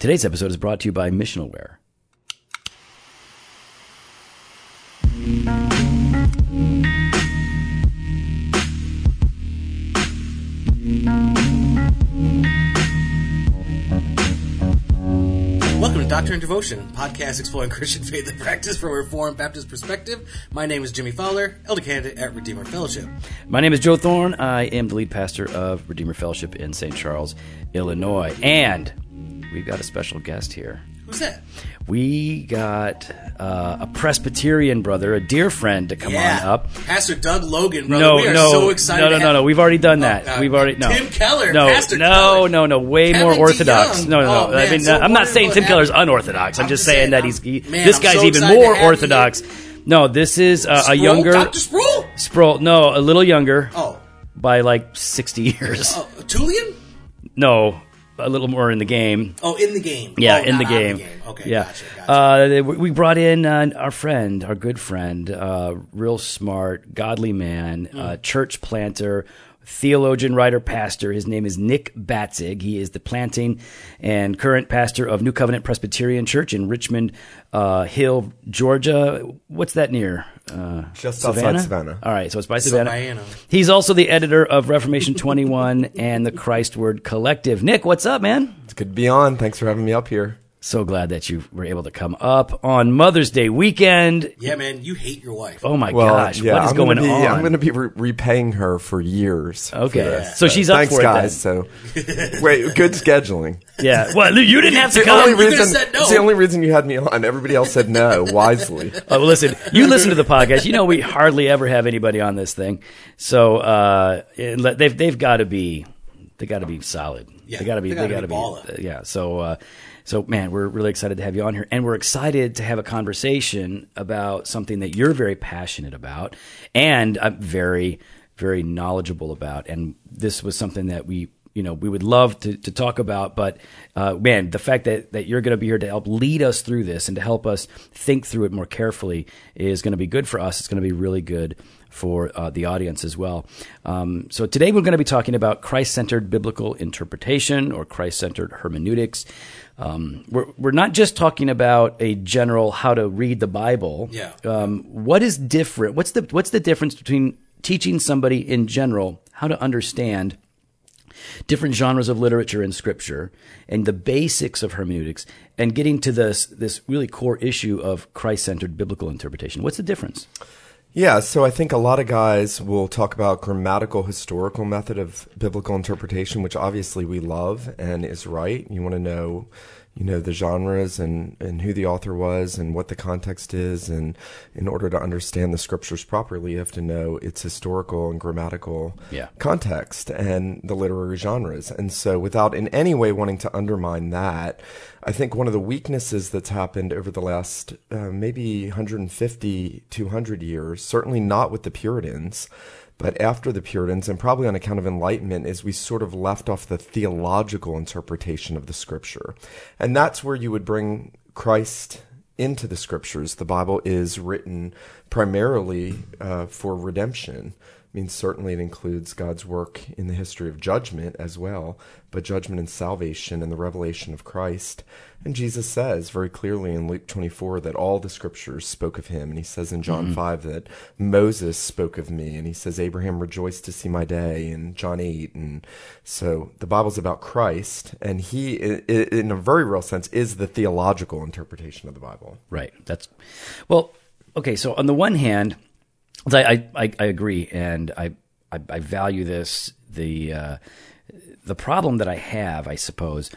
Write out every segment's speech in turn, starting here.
Today's episode is brought to you by Missionalware. Welcome to Doctrine and Devotion, podcast exploring Christian faith and practice from a Reformed Baptist perspective. My name is Jimmy Fowler, elder candidate at Redeemer Fellowship. My name is Joe Thorn. I am the lead pastor of Redeemer Fellowship in St. Charles, Illinois. And we've got a special guest here. Who's that? We got uh, a Presbyterian brother, a dear friend, to come on up. Pastor Doug Logan, brother. No, we are no, so excited. no, no, no, no. We've already done that. God. We've already no. Tim Keller, no, Pastor no, Keller. no, no. Way Kevin more orthodox. Young. No, no, Oh, no. I mean, so I'm not saying Tim Keller's unorthodox. I'm, I'm just saying saying, that he's he, man, this I'm guy's so even more you orthodox. No, this is uh, a younger Dr. Sproul? Sproul. No, a little younger Oh, by like 60 years. oh, Tullian? No, a little more in the game. Oh, in the game. Yeah, Oh, in the out of game. Okay, yeah. gotcha, gotcha. Uh, we brought in uh, our friend, our good friend, uh, real smart, godly man, uh, church planter, theologian, writer, pastor. His name is Nick Batzig. He is the planting and current pastor of New Covenant Presbyterian Church in Richmond uh, Hill, Georgia. What's that near? Uh, Just outside Savannah. All right, so it's by Savannah. Savannah. He's also the editor of Reformation 21 and the Christward Collective. Nick, what's up, man? It's good to be on. Thanks for having me up here. So glad that you were able to come up on Mother's Day weekend. yeah, man, you hate your wife. Oh my Well, gosh, yeah, what is I'm going gonna be, on? I'm going to be re- repaying her for years. for Okay. this. So she's up thanks, for it guys. then. So, wait, good scheduling. yeah. Well, you didn't have to The come. only you reason, said no. it's the only reason you had me on. Everybody else said no wisely. Oh, well, listen, you listen to the podcast. You know we hardly ever have anybody on this thing, so uh, they've they've got to be they got to be solid. Yeah, they got to be they they gotta be be, uh, yeah. So uh, so man, we're really excited to have you on here, and we're excited to have a conversation about something that you're very passionate about, and I'm very very knowledgeable about, and this was something that we you know we would love to, to talk about. But uh, man the fact that, that you're going to be here to help lead us through this and to help us think through it more carefully is going to be good for us. It's going to be really good for uh, the audience as well. Um, so today we're going to be talking about christ-centered biblical interpretation or christ-centered hermeneutics um, we're, we're not just talking about a general how to read the bible Yeah. um, what is different what's the what's the difference between teaching somebody in general how to understand different genres of literature and scripture and the basics of hermeneutics and getting to this this really core issue of Christ-centered biblical interpretation. What's the difference? Yeah, so I think a lot of guys will talk about grammatical historical method of biblical interpretation, which obviously we love and is right. You want to know, you know, the genres and, and who the author was and what the context is. And in order to understand the scriptures properly, you have to know its historical and grammatical Yeah. context and the literary genres. And so without in any way wanting to undermine that, I think one of the weaknesses that's happened over the last uh, maybe 150, 200 years, certainly not with the Puritans, but after the Puritans, and probably on account of Enlightenment, is we sort of left off the theological interpretation of the scripture. And that's where you would bring Christ into the scriptures. The Bible is written primarily uh, for redemption. I mean, certainly it includes God's work in the history of judgment as well, but judgment and salvation and the revelation of Christ. And Jesus says very clearly in Luke 24 that all the scriptures spoke of him. And he says in John mm-hmm. 5 that Moses spoke of me. And he says, Abraham rejoiced to see my day in John 8. And so the Bible's about Christ. And he, in a very real sense, is the theological interpretation of the Bible. Right. That's well. Okay. So on the one hand, I I, I agree, and I, I I value this. The uh, the problem that I have, I suppose,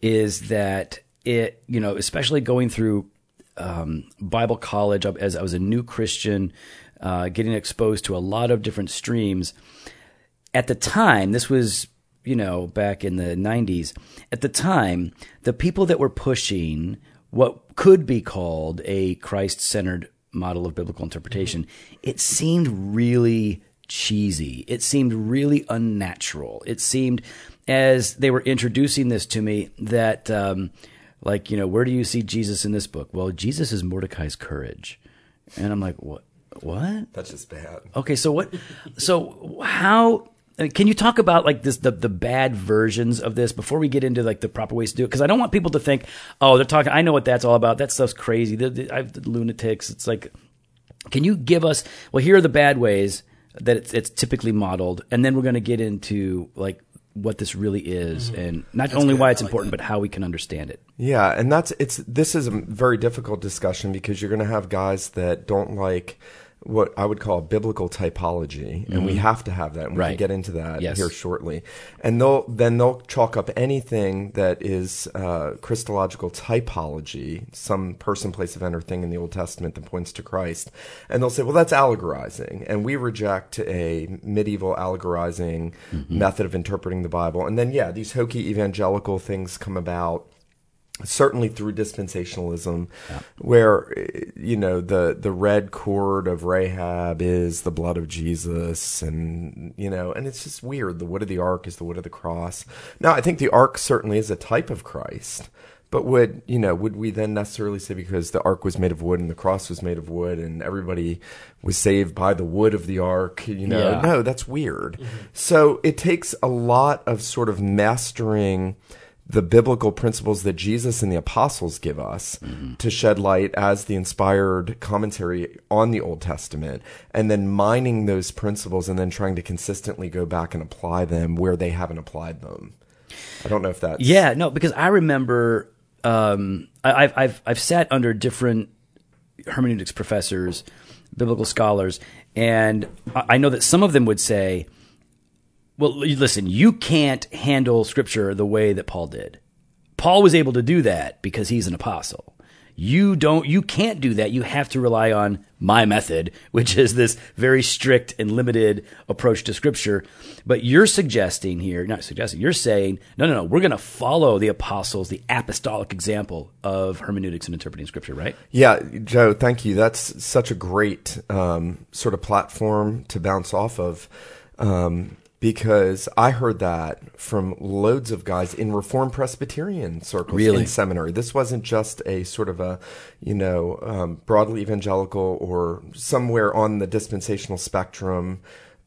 is that it you know, especially going through um, Bible college as I was a new Christian, uh, getting exposed to a lot of different streams. At the time, this was you know back in the '90s. At the time, the people that were pushing what could be called a Christ-centered model of biblical interpretation, it seemed really cheesy. It seemed really unnatural. It seemed as they were introducing this to me that. Um, like you know where do you see jesus in this book well jesus is mordecai's courage and i'm like what what That's just bad. okay so what so how can you talk about like this the the bad versions of this before we get into like the proper ways to do it? Because I don't want people to think, oh, they're talking. I know what that's all about. That stuff's crazy. The, the, I've the lunatics. It's like, can you give us? Well, here are the bad ways that it's, it's typically modeled, and then we're going to get into like what this really is, mm-hmm. and not only good. why it's like important, that. but how we can understand it. Yeah, and that's it's this is a very difficult discussion because you're going to have guys that don't like what I would call biblical typology, and we have to have that. And we Mm-hmm. Right. can get into that Yes. here shortly. And they'll then they'll chalk up anything that is uh, Christological typology, some person, place, event, or thing in the Old Testament that points to Christ, and they'll say, "Well, that's allegorizing," and we reject a medieval allegorizing Mm-hmm. method of interpreting the Bible. And then, yeah, these hokey evangelical things come about certainly through dispensationalism where eh, you know the the red cord of rahab is the blood of jesus and you know and it's just weird. The wood of the ark is the wood of the cross. Now i think the ark certainly is a type of christ but would you know would we then necessarily say because the ark was made of wood and the cross was made of wood and everybody was saved by the wood of the ark you know Yeah. no that's weird. So it takes a lot of sort of mastering the biblical principles that Jesus and the apostles give us to shed light as the inspired commentary on the Old Testament, and then mining those principles and then trying to consistently go back and apply them where they haven't applied them. I don't know if that's Yeah, no, because I remember um, I, I've I've I've sat under different hermeneutics professors, biblical scholars, and I know that some of them would say, "Well, listen, you can't handle Scripture the way that Paul did. Paul was able to do that because he's an apostle." You don't, you can't do that. You have to rely on my method, which is this very strict and limited approach to scripture. But you're suggesting here, not suggesting, you're saying, no, no, no, we're going to follow the apostles, the apostolic example of hermeneutics and interpreting scripture, right? Yeah, Joe, thank you. That's such a great um, sort of platform to bounce off of. Um, because I heard that from loads of guys in Reformed Presbyterian circles Really? in seminary. This wasn't just a sort of a, you know, um, broadly evangelical or somewhere on the dispensational spectrum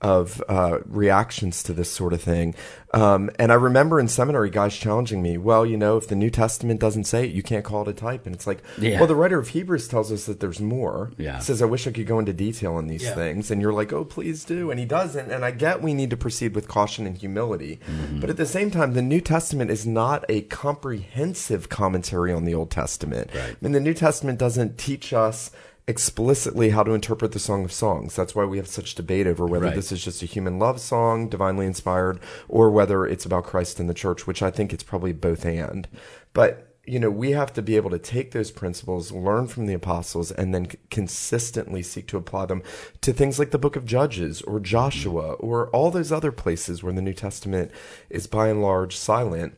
of uh, reactions to this sort of thing. Um, and I remember in seminary guys challenging me, well, you know, if the New Testament doesn't say it, you can't call it a type. And it's like, Yeah. well, the writer of Hebrews tells us that there's more. Yeah. He says, I wish I could go into detail on these Yeah. things. And you're like, oh, please do. And he doesn't. And I get we need to proceed with caution and humility. Mm-hmm. But at the same time, the New Testament is not a comprehensive commentary on the Old Testament. Right. I mean, the New Testament doesn't teach us explicitly how to interpret the Song of Songs. That's why we have such debate over whether Right. this is just a human love song, divinely inspired, or whether it's about Christ and the church, which I think it's probably both and. But you know, we have to be able to take those principles, learn from the apostles, and then c- consistently seek to apply them to things like the book of Judges or Joshua or all those other places where the New Testament is by and large silent.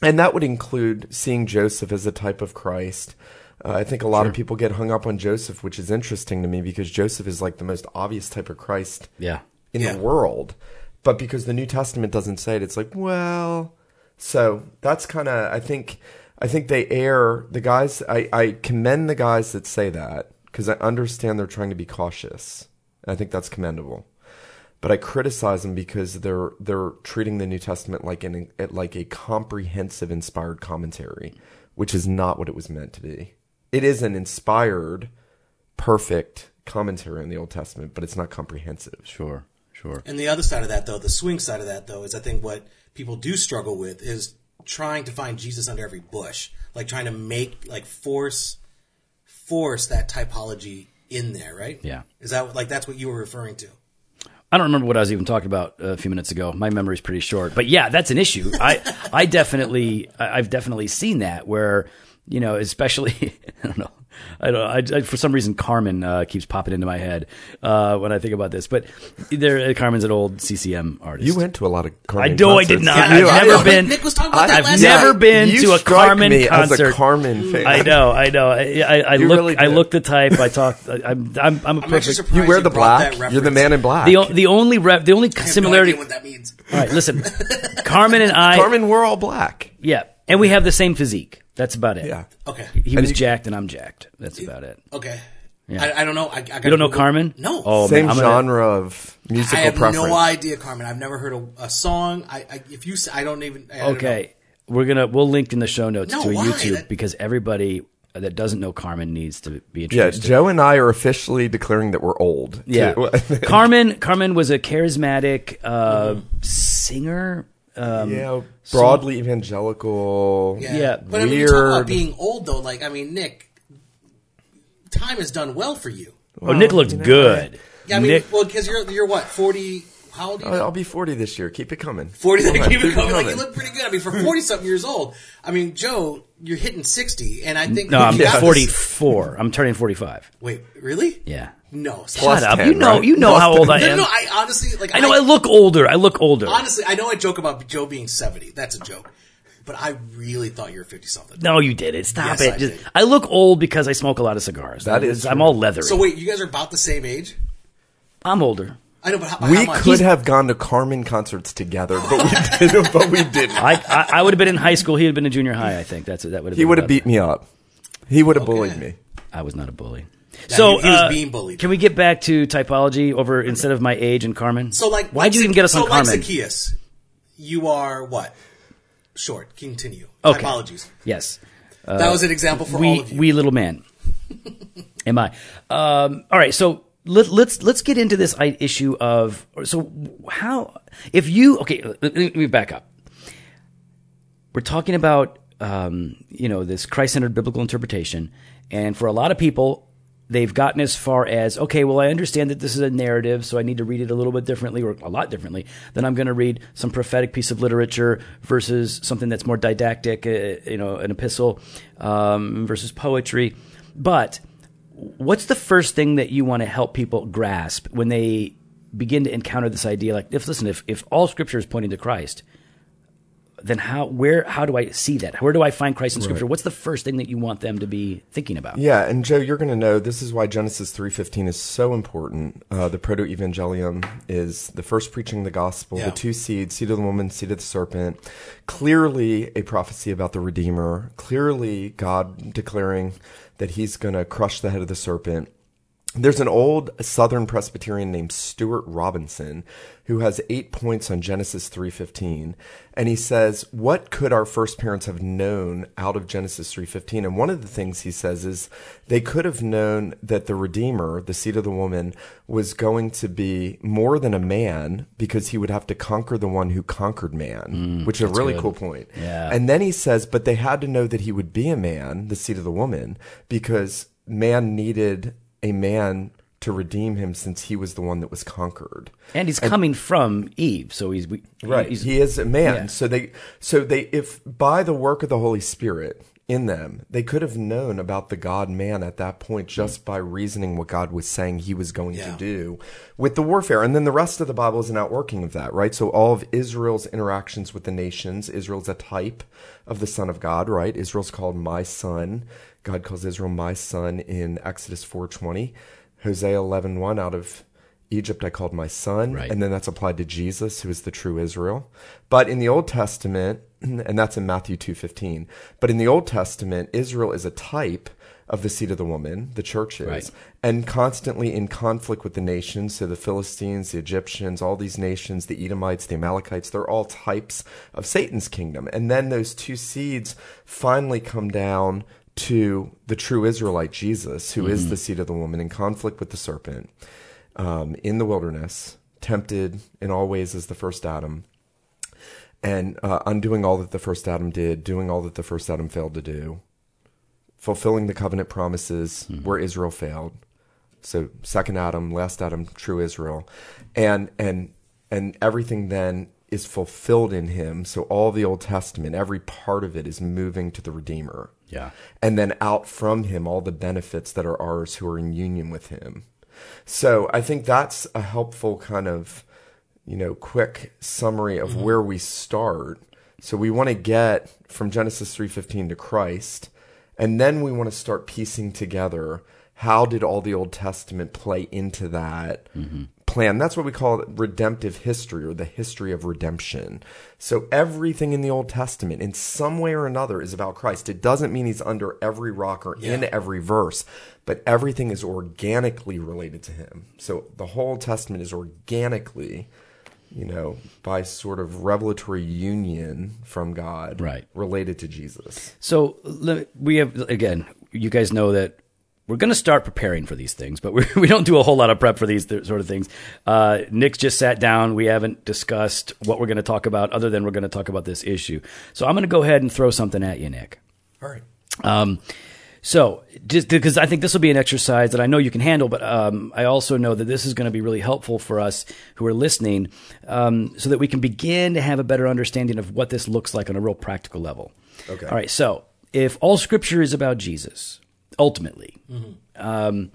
And that would include seeing Joseph as a type of Christ. Uh, I think a lot of people get hung up on Joseph, which is interesting to me because Joseph is like the most obvious type of Christ Yeah. in Yeah. the world. But because the New Testament doesn't say it, it's like, well, so that's kind of, I think, I think they err. The guys, I, I commend the guys that say that because I understand they're trying to be cautious. I think that's commendable. But I criticize them because they're they're treating the New Testament like an like a comprehensive, inspired commentary, which is not what it was meant to be. It is an inspired, perfect commentary on the Old Testament, but it's not comprehensive. Sure. Sure. And the other side of that, though, the swing side of that, though, is I think what people do struggle with is trying to find Jesus under every bush, like trying to make, like, force, force that typology in there, right? Yeah. Is that like that's what you were referring to? I don't remember what I was even talking about uh, a few minutes ago. My memory's pretty short, but yeah, that's an issue. I, I definitely, I- I've definitely seen that where, you know, especially, I don't know, I don't know, I, I, for some reason Carmen uh, keeps popping into my head uh, when I think about this, but there, Carmen's an old CCM artist. You went to a lot of I Carmen do. I did concerts, not. didn't I've you? I- never Nick- been. Nick was talking about that I've last never night. been You to a Carmen me as concert. a Carmen fan. I know, I know. I, I, I look, really I look the type. I talk. I, I'm, I'm, I'm a I'm perfect. You wear the brought black. You're the man in black. The, o- the only rep, the only I have no similarity. idea what that means. All right, listen. Carmen and I, Carmen, we're all black. yeah, and we have the same physique. That's about it. Yeah. Okay. He And was you- jacked and I'm jacked. That's about it. Okay. I, I don't know. I, I gotta You don't know Google- Carmen? No. Oh, Same man, I'm gonna- genre of I have preference. no idea, Carmen. I've never heard a, a song. I, I if you, say, I don't even. I don't Okay, we're gonna we'll link in the show notes No, to a why? YouTube That- because everybody that doesn't know Carmen needs to be Yeah, introduced. to Joe and I are officially declaring that we're old. Yeah. Carmen. Carmen was a charismatic uh, singer. Um, yeah, broadly evangelical. know. Yeah. but I mean, you talk about being old though. Like, I mean, Nick, time has done well for you. oh, Nick looks you know, good. Yeah, I mean, Nick, well, because you're you're what forty? How old are you? I'll. I'll be 40 this year. Keep it coming. Forty. Like, keep it keep it coming. Like, you look pretty good. I mean, for forty something years old. I mean, Joe, you're hitting sixty, and I think no, I'm you got this- 44. I'm turning 45. Wait, really? Yeah. No. Plus Shut up. 10, you know, right? you know Plus how old 10. I No, am. no, no, I honestly like. I know I look older. I look older. honestly, I know I joke about Joe being seventy. That's a joke, but I really thought you were fifty something. No, you did it. Stop Yes, it. I Just- did. I look old because I smoke a lot of cigars. That is I'm true. all leathery. So wait, you guys are about the same age? I'm older. I know, but how, We how much? could have gone to Carmen concerts together, but we didn't. But we didn't. I, I, I would have been in high school. He would have been in junior high. I think that's that would have. He been would have beat me up. He would have bullied me. I was not a bully. So he- he was uh, being bullied. Can we get back to typology over instead of my age and Carmen? So like, why'd like you even get us so on like Carmen? Zacchaeus, you are what? Short. Continue. Okay. Apologies. Yes, that was an example for all we of you. we little man. Am I? Um, all right, so let, let's let's get into this issue of so how if you okay let me let me back up. We're talking about um, you know this Christ centered biblical interpretation, and for a lot of people. They've gotten as far as okay. Well, I understand that this is a narrative, so I need to read it a little bit differently, or a lot differently. Then I'm going to read some prophetic piece of literature versus something that's more didactic, uh, you know, an epistle um, versus poetry. But what's the first thing that you want to help people grasp when they begin to encounter this idea like if listen if, if all scripture is pointing to christ then how where how do i see that where do i find christ in scripture what's the first thing that you want them to be thinking about Yeah, and Joe, you're going to know this is why Genesis 3:15 is so important. Uh, the proto-evangelium is the first preaching of the gospel, Yeah. the two seeds, seed of the woman, seed of the serpent. Clearly a prophecy about the redeemer, clearly God declaring that he's going to crush the head of the serpent. There's an old Southern Presbyterian named Stuart Robinson who has eight points on Genesis 3:15, and he says, "What could our first parents have known out of Genesis 3:15?" And one of the things he says is they could have known that the Redeemer, the seed of the woman, was going to be more than a man because he would have to conquer the one who conquered man, mm, which is a really cool point. Yeah. And then he says, but they had to know that he would be a man, the seed of the woman, because man needed a man to redeem him since he was the one that was conquered. and he's coming from eve so he's we- Right. he's, he is a man. Yeah. So they so they if by the work of the Holy Spirit in them, they could have known about the God man at that point hmm. just by reasoning what God was saying he was going Yeah. to do with the warfare. And then the rest of the Bible is an outworking of that, right? So all of Israel's interactions with the nations, Israel's a type of the Son of God, right? Israel's called my son. God calls Israel my son in Exodus 4:20. Hosea 11:1 out of Egypt I called my son, Right. and then that's applied to Jesus, who is the true Israel. But in the Old Testament, and that's in Matthew 2:15. But in the Old Testament, Israel is a type of the seed of the woman, the church is, Right. and constantly in conflict with the nations. So the Philistines, the Egyptians, all these nations, the Edomites, the Amalekites, they're all types of Satan's kingdom. And then those two seeds finally come down to the true Israelite Jesus, who is the seed of the woman in conflict with the serpent um, in the wilderness, tempted in all ways as the first Adam, and uh, undoing all that the first Adam did, doing all that the first Adam failed to do, fulfilling the covenant promises where Israel failed. So second Adam, last Adam, true Israel, and and and everything then is fulfilled in him. So all the Old Testament, every part of it is moving to the Redeemer. Yeah. And then out from him all the benefits that are ours who are in union with him. So I think that's a helpful kind of, you know, quick summary of mm-hmm. where we start. So we want to get from Genesis 3:15 to Christ, and then we want to start piecing together how did all the Old Testament play into that mm-hmm. Plan. That's what we call redemptive history or the history of redemption. So everything in the Old Testament, in some way or another, is about Christ. It doesn't mean he's under every rock or in every verse, but everything is organically related to him. So the whole Testament is organically, you know, by sort of revelatory union from God, Right. related to Jesus. So we have again. You guys know that we're going to start preparing for these things, but we, we don't do a whole lot of prep for these th- sort of things. Uh, Nick's just sat down. We haven't discussed what we're going to talk about, other than we're going to talk about this issue. So I'm going to go ahead and throw something at you, Nick. All right. Um, so just because I think this will be an exercise that I know you can handle, but um, I also know that this is going to be really helpful for us who are listening, um, so that we can begin to have a better understanding of what this looks like on a real practical level. Okay. All right. So if all Scripture is about Jesus, ultimately, um,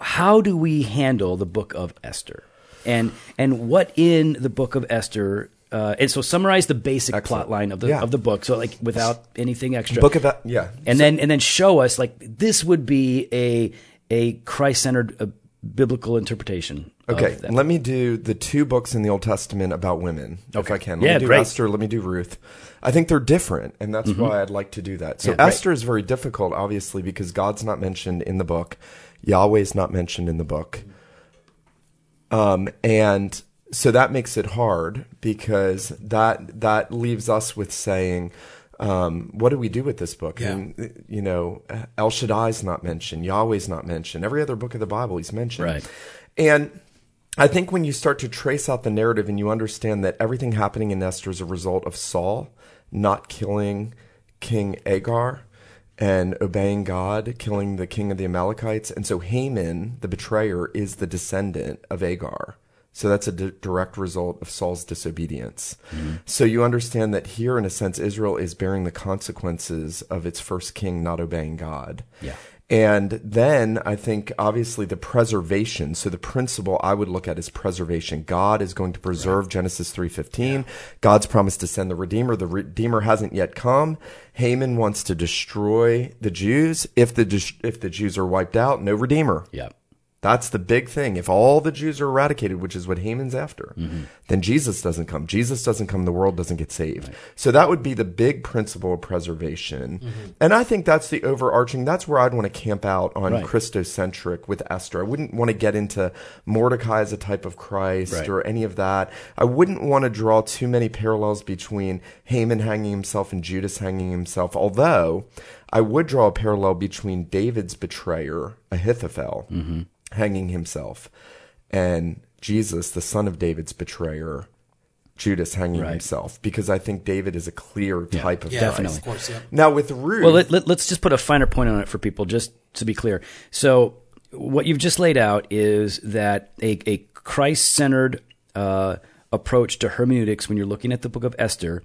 how do we handle the Book of Esther, and and what in the Book of Esther? Uh, and so summarize the basic plot line of the Yeah. of the book, so like without anything extra Book of that, yeah. and then and then show us like this would be a a Christ centered uh, biblical interpretation. Okay, let me do the two books in the Old Testament about women, okay. if I can. Let Yeah, me do great. Esther, let me do Ruth. I think they're different, and that's why I'd like to do that. So Mm-hmm. Yeah. Esther is very difficult, obviously, because God's not mentioned in the book, Yahweh's not mentioned in the book, um, and so that makes it hard because that that leaves us with saying. Um, what do we do with this book? Yeah. Mean, you know, El Shaddai's not mentioned, Yahweh's not mentioned. Every other book of the Bible, he's mentioned. Right. And I think when you start to trace out the narrative and you understand that everything happening in Esther is a result of Saul not killing King Agag and obeying God, killing the king of the Amalekites. And so Haman, the betrayer, is the descendant of Agag. So that's a di- direct result of Saul's disobedience. Mm-hmm. So you understand that here, in a sense, Israel is bearing the consequences of its first king not obeying God. Yeah. And then I think obviously the preservation. So the principle I would look at is preservation. God is going to preserve Genesis 3:15. God's promised to send the redeemer. The redeemer hasn't yet come. Haman wants to destroy the Jews. If the if the Jews are wiped out, no redeemer. yeah, That's the big thing. If all the Jews are eradicated, which is what Haman's after, mm-hmm. then Jesus doesn't come. Jesus doesn't come, the world doesn't get saved. So that would be the big principle of preservation. Mm-hmm. And I think that's the overarching, that's where I'd want to camp out on Right. Christocentric with Esther. I wouldn't want to get into Mordecai as a type of Christ Right. or any of that. I wouldn't want to draw too many parallels between Haman hanging himself and Judas hanging himself, although I would draw a parallel between David's betrayer, Ahithophel, mm-hmm. Hanging himself, and Jesus, the son of David's betrayer, Judas hanging Right. himself, because I think David is a clear type of Yeah, Definitely. of course. Yeah. Now with Ruth, Well, let, let, us just put a finer point on it for people, just to be clear. So, what you've just laid out is that a, a Christ centered uh, approach to hermeneutics, when you're looking at the book of Esther,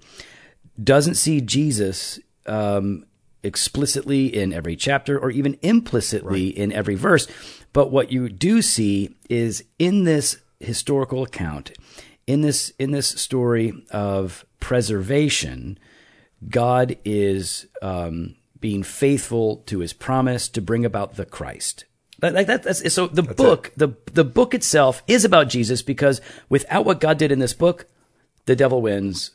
doesn't see Jesus um, explicitly in every chapter or even implicitly in every verse. But what you do see is in this historical account, in this in this story of preservation, God is um, being faithful to His promise to bring about the Christ. Like that, that's, so the book, the the book itself is about Jesus because without what God did in this book, the devil wins.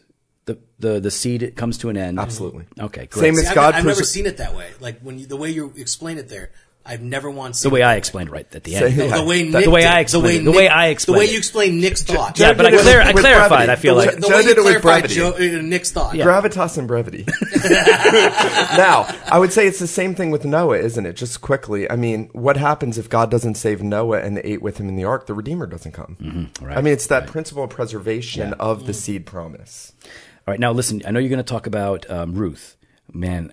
The the the seed comes to an end. Absolutely. Okay. Great. Same as See, I've, God. I've never seen it that way. Like when you, the way you explain it there, I've never once the seen way it I that explained right at the Say- end. The, the way The- Nick the way did. I explained it. The Nick- way I explained the way you explain Nick's thoughts. Yeah, but I With- clar- I clarified. brevity. I feel the way, like the Joe way did you it clarified brevity. Joe, uh, Nick's thought. Gravitas and brevity. now, I would say it's the same thing with Noah, isn't it? Just quickly, I mean, what happens if God doesn't save Noah and the eight with him in the ark? The Redeemer doesn't come. Mm-hmm. right, I mean, it's that principle of preservation of the seed promise. All right, now listen. I know you're going to talk about um, Ruth. Man,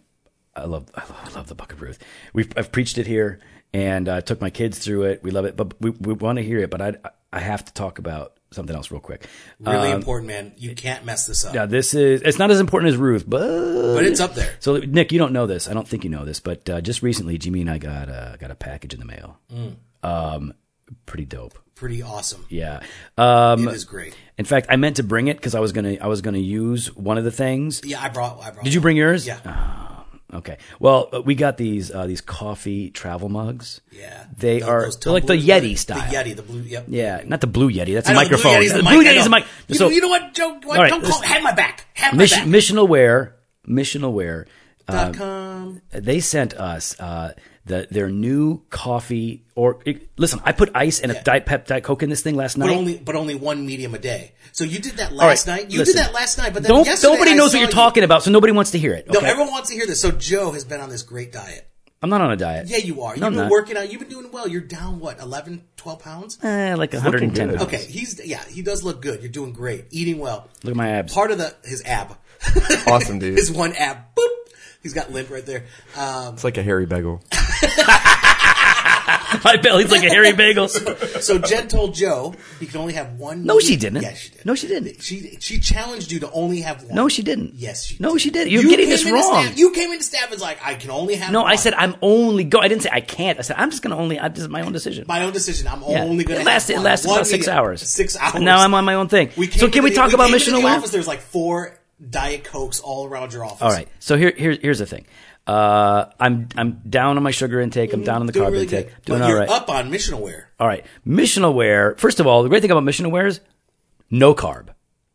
I love, I love I love the Book of Ruth. We've I've preached it here, and I took my kids through it. We love it, but we, we want to hear it. But I I have to talk about something else real quick. Really Um, important, man. You can't mess this up. Yeah, this is it's not as important as Ruth, but But it's up there. So Nick, you don't know this. I don't think you know this, but uh, just recently, Jimmy and I got uh, got a package in the mail. Mm. Um, pretty dope. Pretty awesome. Yeah. Um, it is great. in fact, I meant to bring it because I was gonna I was gonna use one of the things. Yeah, I brought. I brought. Did you bring yours? Yeah. Okay. Well, uh, we got these uh, these coffee travel mugs. Yeah, They Those- are like the Yeti the- style. The Yeti, the blue. Yep. Yeah, not the blue Yeti. That's a know, the microphone. The The blue Yeti's a mic. You, So, know, you know what, Joe? What, right, don't call listen. have my back. Have my mission, back. missional wear, missional wear. Uh, com. they sent us uh, the their new coffee. Or it- listen, I put ice and a diet pep diet coke in this thing last night. But night. only, but only one medium a day. So you did that last right, night. You listen. did that last night. But then Don't yesterday nobody I knows what you're you- talking about, so nobody wants to hear it. No, okay? everyone wants to hear this. So Joe has been on this great diet. I'm not on a diet. Yeah, you are. You've I'm been not. working out. You've been doing well. You're down what 11, 12 pounds. Eh, like 110 pounds. Okay, he's yeah, he does look good. You're doing great. Eating well. Look at my abs. Part of the his ab. Awesome, dude. his one ab. Boop. He's got limp right there. Um, It's like a hairy bagel. my belly's like a hairy bagel. so Jen told Joe he could only have one. No, she didn't. Yes, she did. No, she didn't. She she challenged you to only have one. No, she didn't. Yes, she No, did. she did. You're You getting came this into wrong. Staff, you came into staff and was like, I can only have. No, one. I said I'm only go. I didn't say I can't. I said I'm just going to only. I, this is my own decision. my own decision. I'm Yeah. only going it to. lasted. have It lasted about six hours. Six hours. And now I'm on my own thing. We came so can we the- talk about came into missional the? Office, there's like four diet cokes all around your office. All right. So here, here, here's the thing. Uh, I'm I'm down on my sugar intake. I'm down on the Doing carb really intake. good. Doing but all you're right. up on missional wear. All right. Missional wear. First of all, the great thing about missional wear is no carb.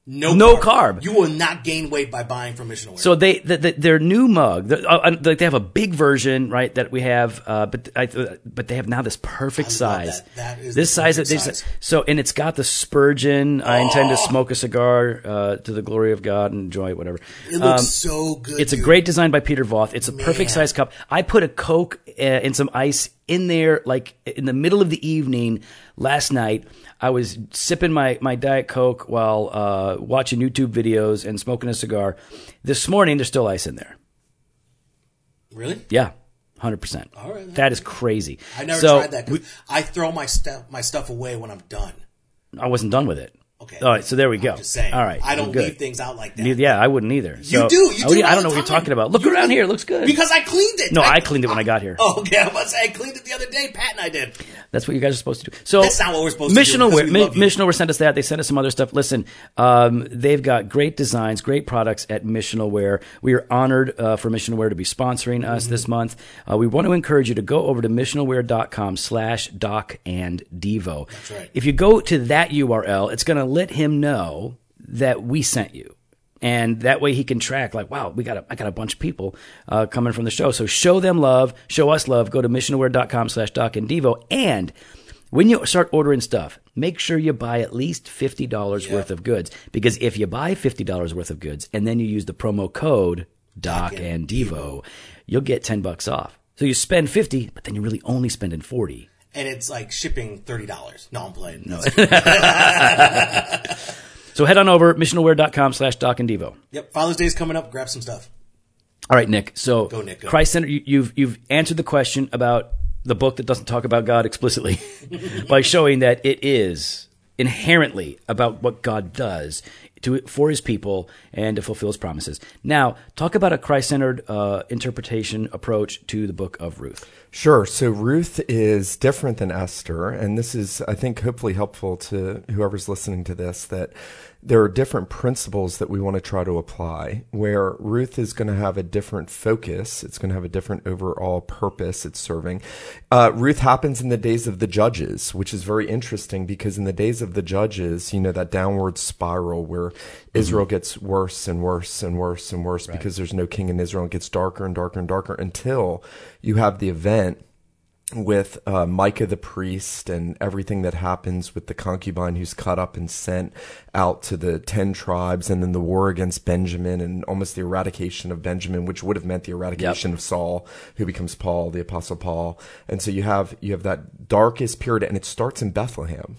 No, No carb. You will not gain weight by buying from missional wear. So they the, the, their new mug, the, uh, uh, like they have a big version, right? That we have, uh, but I, but they have now this perfect size. that. That is this the size. perfect this- size. So and it's got the Spurgeon. I intend Oh. to smoke a cigar uh, to the glory of God and enjoy it, whatever. it looks so good. Um, It's a great design by Peter Voth. It's a perfect size cup. I put a Coke uh, and some ice in there, like in the middle of the evening last night. I was sipping my, my Diet Coke while uh, watching YouTube videos and smoking a cigar. This morning, there's still ice in there. Really? Yeah, hundred percent. All right. that is crazy. I never So, tried that. 'cause I throw my stuff my stuff away when I'm done. I wasn't done with it. Okay. All right, so there we go. Just saying. All right, I don't good. leave things out like that. Yeah, I wouldn't either. So- You do. You Oh, do. yeah, I all don't know the what you're time. talking about. Look You around do. here; it looks good. Because I cleaned it. No, I cleaned it when I got here. Oh, okay. I was I cleaned it the other day. Pat and I did. That's what you guys are supposed to do. So That's not what we're supposed to do, Missional because Wear, we love you. Missional Wear sent us that. They sent us some other stuff. Listen, um, they've got great designs, great products at Missional Wear. We are honored uh, for Missional Wear to be sponsoring us Mm-hmm. this month. Uh, we want to encourage you to go over to missionalwear.com slash doc and devo. That's right. If you go to that URL, it's going to let him know that we sent you. And that way he can track, like, wow, we got a, I got a bunch of people uh, coming from the show. So show them love, show us love. Go to missionalwear.com slash doc and devo. And when you start ordering stuff, make sure you buy at least $50 worth of goods. Because if you buy $50 worth of goods and then you use the promo code doc and devo, you'll get 10 bucks off. So you spend 50, but then you're really only spending 40. And it's like shipping thirty dollars. No, I'm playing. No. So head on over missionalwear.com slash doc and devo. yep. Father's Day is coming up. Grab some stuff. All right, Nick. So Go, Nick, go. Christ Center, you, you've you've answered the question about the book that doesn't talk about God explicitly by showing that it is inherently about what God does to for His people and to fulfill His promises. Now, talk about a Christ-centered uh, interpretation approach to the book of Ruth. Sure. So Ruth is different than Esther, and this is, I think, hopefully helpful to whoever's listening to this that there are different principles that we want to try to apply where Ruth is going to have a different focus. It's going to have a different overall purpose it's serving. Uh, Ruth happens in the days of the judges, which is very interesting because in the days of the judges, you know, that downward spiral where Israel gets worse and worse and worse and worse because there's no king in Israel. It gets darker and darker and darker until you have the event with uh, Micah the priest and everything that happens with the concubine who's cut up and sent out to the 10 tribes and then the war against Benjamin and almost the eradication of Benjamin, which would have meant the eradication of Saul, who becomes Paul, the apostle Paul. And so you have, you have that darkest period and it starts in Bethlehem.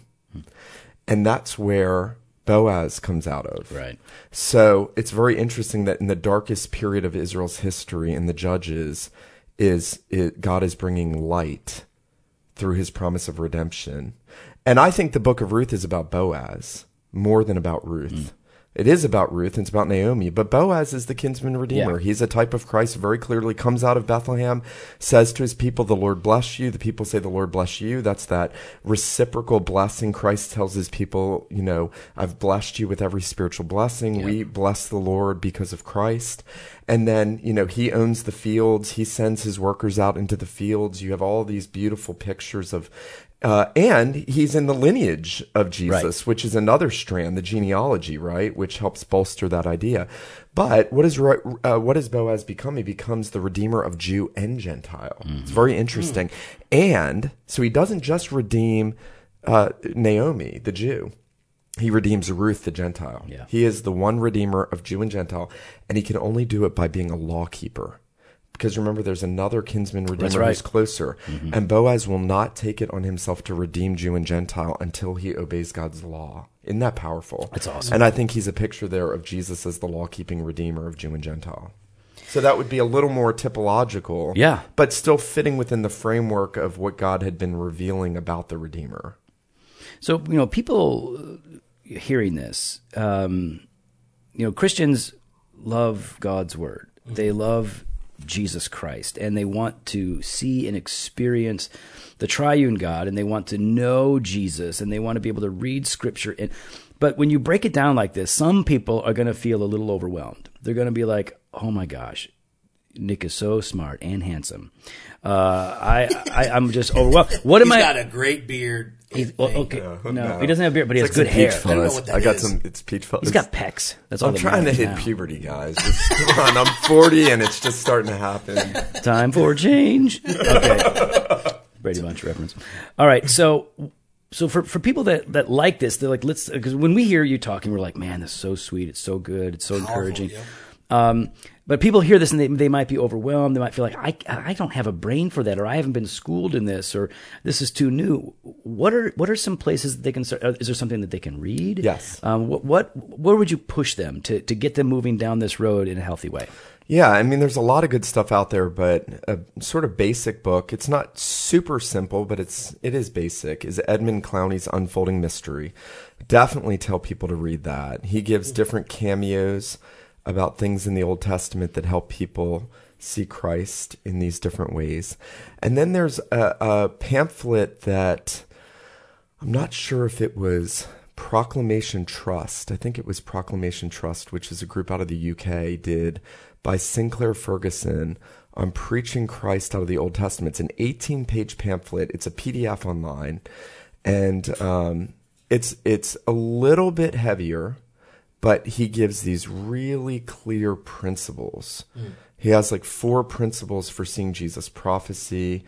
And that's where Boaz comes out of. Right. So it's very interesting that in the darkest period of Israel's history in the Judges, is it, God is bringing light through His promise of redemption, and I think the Book of Ruth is about Boaz more than about Ruth. It is about Ruth and it's about Naomi, but Boaz is the kinsman redeemer. Yeah. He's a type of Christ very clearly comes out of Bethlehem, says to his people, the Lord bless you. The people say, the Lord bless you. That's that reciprocal blessing. Christ tells his people, you know, I've blessed you with every spiritual blessing. We bless the Lord because of Christ. And then, you know, he owns the fields. He sends his workers out into the fields. You have all these beautiful pictures of, uh, and he's in the lineage of Jesus, which is another strand, the genealogy, right? Which helps bolster that idea. But what is uh, what does Boaz become? He becomes the redeemer of Jew and Gentile. It's very interesting. And so he doesn't just redeem uh, Naomi, the Jew. He redeems Ruth, the Gentile. Yeah. He is the one redeemer of Jew and Gentile, and he can only do it by being a law keeper. Because remember, there's another kinsman redeemer right. who's closer. And Boaz will not take it on himself to redeem Jew and Gentile until he obeys God's law. Isn't that powerful? That's awesome. And I think he's a picture there of Jesus as the law keeping redeemer of Jew and Gentile. So that would be a little more typological. Yeah. But still fitting within the framework of what God had been revealing about the Redeemer. So you know, people uh, hearing this, um, you know, Christians love God's word. They love Jesus Christ, and they want to see and experience the triune God, and they want to know Jesus, and they want to be able to read Scripture. And but when you break it down like this, some people are going to feel a little overwhelmed. They're going to be like, "Oh my gosh, Nick is so smart and handsome. Uh, I, I I'm just overwhelmed. What am He's I? got a great beard. He's, well, okay, no, he doesn't have a beard, but he has It's like good hair. I don't know what that I got is. some. It's peach fuzz. He's got pecs. That's all I'm trying to hit now. puberty, guys. Just, come on, I'm 40 and it's just starting to happen. Time for change. Okay. Brady Bunch reference. All right. So, so for, for people that, that like this, they're like, let's, because when we hear you talking, we're like, man, this is so sweet. It's so good. It's so encouraging. yeah. Um, but people hear this and they, they might be overwhelmed. They might feel like, I, I don't have a brain for that, or I haven't been schooled in this, or this is too new. What are, what are some places that they can start? Is there something that they can read? Yes. Um, what, what, where would you push them to, to get them moving down this road in a healthy way? Yeah, I mean, there's a lot of good stuff out there, but a sort of basic book. It's not super simple, but it's it is basic. Is Edmund Clowney's Unfolding Mystery? Definitely tell people to read that. He gives different cameos about things in the Old Testament that help people see Christ in these different ways. And then there's a, a pamphlet that I'm not sure if it was Proclamation Trust. I think it was Proclamation Trust, which is a group out of the UK, did by Sinclair Ferguson on preaching Christ out of the Old Testament. It's an 18 page pamphlet. It's a PDF online. And um, it's it's a little bit heavier, but he gives these really clear principles. He has like four principles for seeing Jesus prophecy,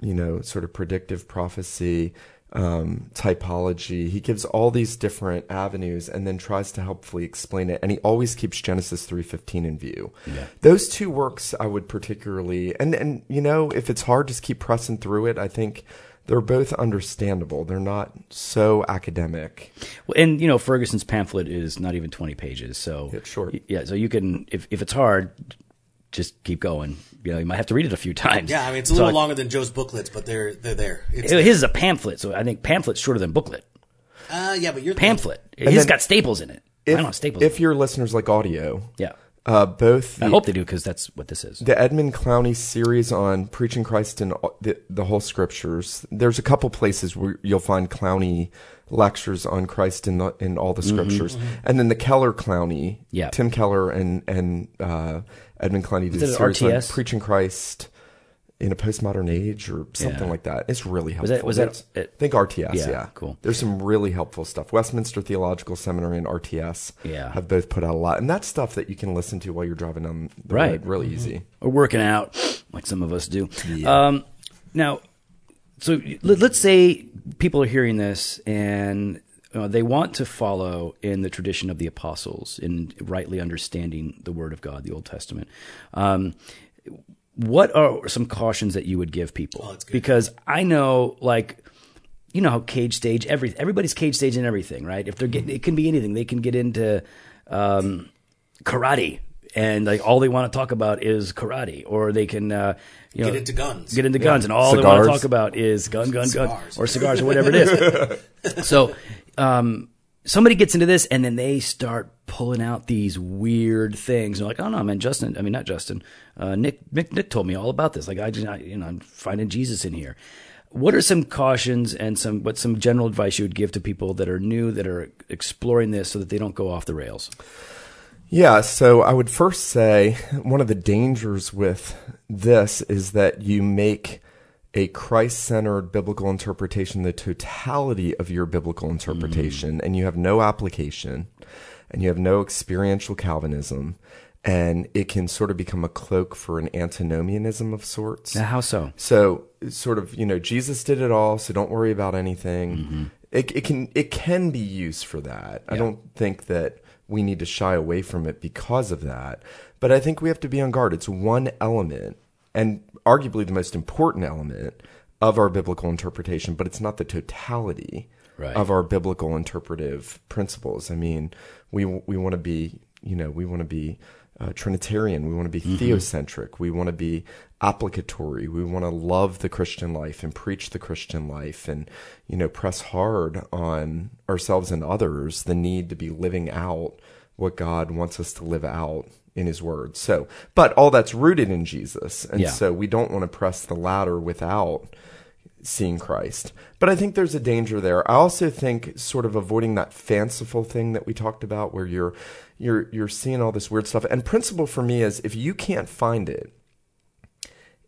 you know, sort of predictive prophecy, um, typology. He gives all these different avenues and then tries to helpfully explain it. And he always keeps Genesis 3.15 in view. Those two works I would particularly, and, and, you know, if it's hard, just keep pressing through it. I think they're both understandable. They're not so academic. Well, and you know Ferguson's pamphlet is not even twenty pages, so It's short. Yeah, so you can if if it's hard, just keep going. You know, you might have to read it a few times. Yeah, I mean, it's a So little longer than Joe's booklets, but they're they're there. It's, His is a pamphlet, so I think pamphlet's shorter than booklet. uh, yeah, but you're Pamphlet. And His then- got staples in it. I If, don't have staples. if your listeners like audio, Yeah, uh, both I hope they do because that's what this is. the Edmund Clowney series on preaching Christ in all- the, the whole scriptures. There's a couple places where you'll find Clowney lectures on Christ in the in all the scriptures, and then the Keller Clowney, Mm-hmm, Yeah. Tim Keller and and uh, Edmund Clowney did a series on preaching Christ in a postmodern age or something Yeah. like that. It's really helpful. Was that- was that- it- think RTS, Yeah, yeah, cool. There's some really helpful stuff. Westminster Theological Seminary and RTS Yeah. have both put out a lot, and that's stuff that you can listen to while you're driving down the Right. road. Really easy. or working out, like some of us do. Um, now, so let, let's say people are hearing this and uh, they want to follow in the tradition of the apostles in rightly understanding the Word of God, the Old Testament. Um, what are some cautions that you would give people? that's good. Because I know, like, you know how cage stage every everybody's cage stage and everything, right? If they're getting, it can be anything. They can get into um, karate, and like all they want to talk about is karate, or they can uh, you know Get into guns. get into guns, and all they want to talk about is gun, gun, gun, Cigars. or cigars, or whatever it is. so um, somebody gets into this, and then they start pulling out these weird things. And like, oh no, man, Justin. I mean, not Justin. Uh, Nick, Nick. Nick told me all about this. Like, I just, I, you know, I'm finding Jesus in here. What are some cautions and some what some general advice you would give to people that are new that are exploring this so that they don't go off the rails? Yeah, so I would first say one of the dangers with this is that you make a Christ centered biblical interpretation the totality of your biblical interpretation, mm. and you have no application and you have no experiential Calvinism, and it can sort of become a cloak for an antinomianism of sorts. Now, how so? So, sort of, you know, Jesus did it all, so don't worry about anything. Mm-hmm. It, it can it can be used for that. Yeah. I don't think that we need to shy away from it because of that. But I think we have to be on guard. It's one element, and arguably the most important element of our biblical interpretation, but it's not the totality right. of our biblical interpretive principles. I mean, we we want to be, you know, we want to be uh, Trinitarian. We want to be mm-hmm. theocentric. We want to be applicatory. We want to love the Christian life and preach the Christian life and, you know, press hard on ourselves and others the need to be living out what God wants us to live out in his word. So, but all that's rooted in Jesus. And yeah. so we don't want to press the ladder without seeing Christ. But I think there's a danger there. I also think sort of avoiding that fanciful thing that we talked about where you're you're you're seeing all this weird stuff. And principle for me is if you can't find it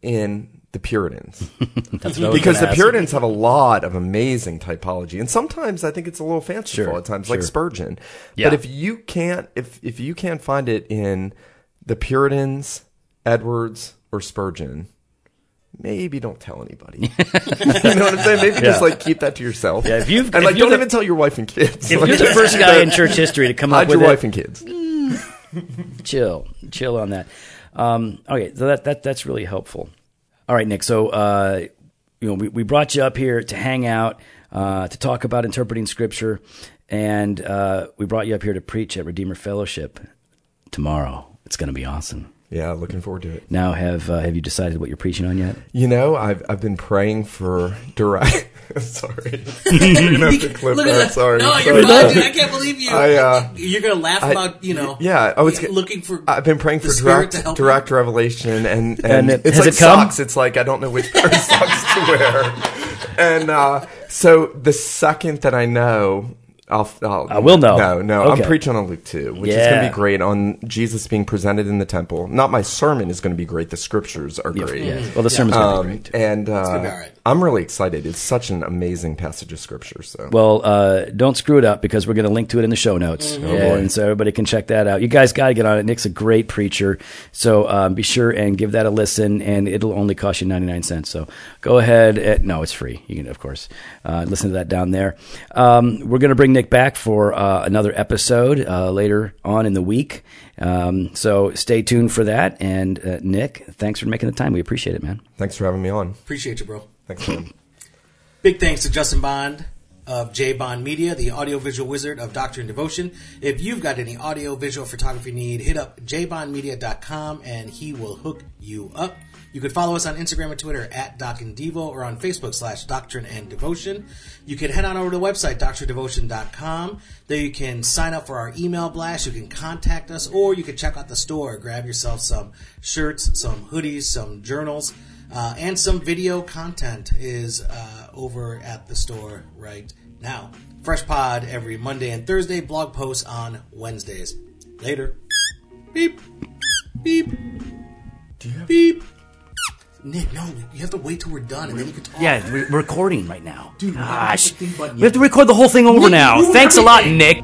in the Puritans. because the Puritans have a lot of amazing typology, and sometimes I think it's a little fanciful sure, at times, sure. like Spurgeon. Yeah. But if you can't, if if you can't find it in the Puritans, Edwards, or Spurgeon, maybe don't tell anybody. you know what I'm saying? Maybe just like keep that to yourself. Yeah, if you've and like don't the, even tell your wife and kids. If like, you're the first guy in church history to come up with your it, wife and kids. chill, chill on that. Um, okay, so that that that's really helpful. All right, Nick. So uh, you know we, we brought you up here to hang out, uh, to talk about interpreting Scripture, and uh, we brought you up here to preach at Redeemer Fellowship tomorrow. It's going to be awesome. Yeah, looking forward to it. Now, have uh, have you decided what you're preaching on yet? You know, I've I've been praying for direct. sorry, you're gonna have to clip Look that. Sorry, no, you're fine. dude. I can't believe you. I, uh, you're gonna laugh I, about you know. Yeah, I was looking for. I've been praying for direct direct revelation, and and, and it, it's like it socks. It's like I don't know which pair of socks to wear, and uh, so the second that I know I'll, I'll, I will know. No, no, okay. I'm preaching on Luke 2, which yeah. is going to be great on Jesus being presented in the temple. Not my sermon is going to be great. The scriptures are great. Yeah. Well, the sermon's um, going to be great. Too. And uh, I'm really excited. It's such an amazing passage of scripture. So, well, uh, don't screw it up because we're going to link to it in the show notes, mm-hmm. and so everybody can check that out. You guys got to get on it. Nick's a great preacher, so um, be sure and give that a listen. And it'll only cost you 99 cents. So go ahead. And, no, it's free. You can, of course, uh, listen to that down there. Um, we're going to bring Nick back for uh, another episode uh, later on in the week. Um, so stay tuned for that. And uh, Nick, thanks for making the time. We appreciate it, man. Thanks for having me on. Appreciate you, bro. Thanks, man. Big thanks to Justin Bond of J Bond Media, the audiovisual wizard of Doctrine and Devotion. If you've got any audio visual photography need, hit up jbondmedia.com and he will hook you up. You can follow us on Instagram and Twitter at Doc and Devo or on Facebook slash Doctrine and Devotion. You can head on over to the website, doctrinedevotion.com. There you can sign up for our email blast. You can contact us or you can check out the store. Grab yourself some shirts, some hoodies, some journals. Uh, and some video content is uh, over at the store right now. Fresh Pod every Monday and Thursday, blog posts on Wednesdays. Later. Beep. Beep. Beep. Nick, no, you have to wait till we're done and then you can talk. Yeah, we're recording right now. Dude, Gosh. We have to record the whole thing over now. Thanks a lot, Nick.